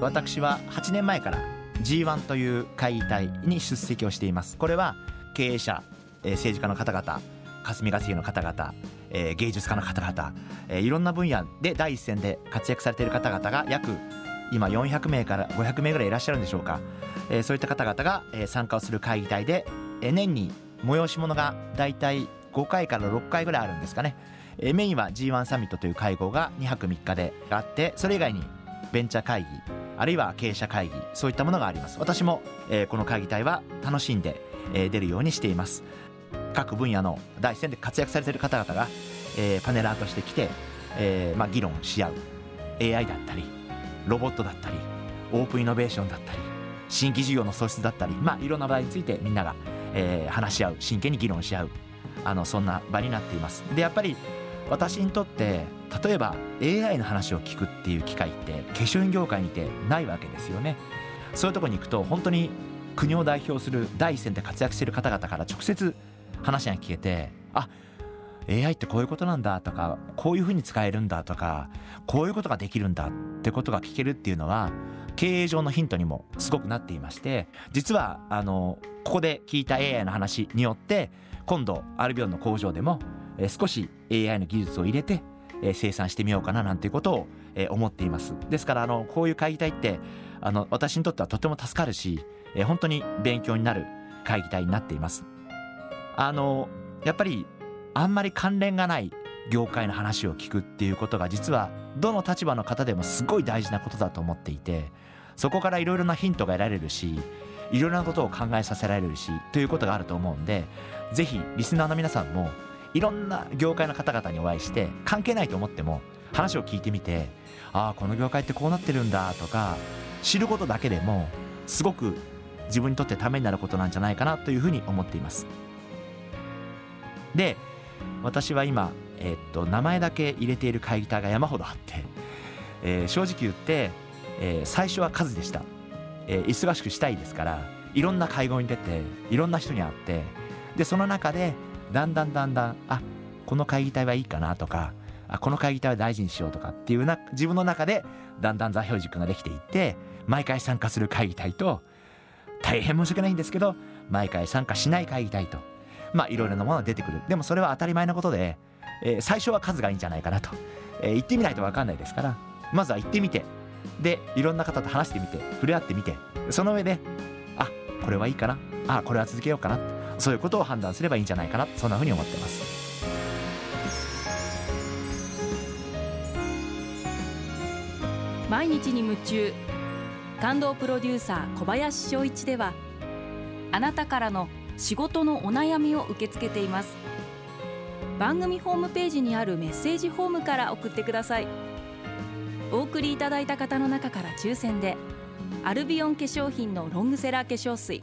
私は8年前から G1 という会議体に出席をしています。これは経営者、え、政治家の方々霞が関の方々、え、芸術家の方々、え、いろんな分野で第一線で活躍されている方々が約今400名から500名ぐらいいらっしゃるんでしょうか、え、そういった方々が、え、参加をする会議体で、え、年に催し物がだいたい5回から6回ぐらいあるんですかね、え、メインは G1 サミットという会合が2泊3日であってそれ以外にベンチャー会議あるいは経営者会議そういったものがあります。私も、えー、この会議体は楽しんで、えー、出るようにしています。各分野の第一線で活躍されている方々が、えー、パネラーとして来て、えーまあ、議論し合う。AI だったりロボットだったりオープンイノベーションだったり新規事業の創出だったり、まあ、いろんな話題についてみんなが、えー、話し合う。真剣に議論し合う。あのそんな場になっています。でやっぱり私にとって例えば AI の話を聞くっていう機会って化粧品業界にてないわけですよね。そういうとこに行くと本当に国を代表する第一線で活躍している方々から直接話が聞けてあ AI ってこういうことなんだとかこういうふうに使えるんだとかこういうことができるんだってことが聞けるっていうのは経営上のヒントにもすごくなっていまして実はあのここで聞いた AI の話によって今度アルビオンの工場でもえ少し AI の技術を入れてえ生産してみようかななんていうことをえ思っています。ですからあのこういう会議体ってあの私にとってはとても助かるしえ本当に勉強になる会議体になっています。あのやっぱりあんまり関連がない業界の話を聞くっていうことが実はどの立場の方でもすごい大事なことだと思っていてそこからいろいろなヒントが得られるしいろいろなことを考えさせられるしということがあると思うんで是非リスナーの皆さんもいろんな業界の方々にお会いして関係ないと思っても話を聞いてみてああこの業界ってこうなってるんだとか知ることだけでもすごく自分にとってためになることなんじゃないかなというふうに思っています。で私は今、えー、っと名前だけ入れている会議体が山ほどあって、えー、正直言って、えー、最初は数でした、えー、忙しくしたいですからいろんな会合に出ていろんな人に会ってでその中でだんだんだんだんあこの会議体はいいかなとかあこの会議体は大事にしようとかっていうな自分の中でだんだん座標軸ができていって毎回参加する会議体と大変申し訳ないんですけど毎回参加しない会議体とまあいろいろなものが出てくる。でもそれは当たり前のことで、えー、最初は数がいいんじゃないかなと、えー、行ってみないと分かんないですからまずは行ってみてでいろんな方と話してみて触れ合ってみてその上であこれはいいかなあこれは続けようかなそういうことを判断すればいいんじゃないかな。そんなふうに思ってます。毎日に夢中。感動プロデューサー小林翔一ではあなたからの仕事のお悩みを受け付けています。番組ホームページにあるメッセージホームから送ってください。お送りいただいた方の中から抽選でアルビオン化粧品のロングセラー化粧水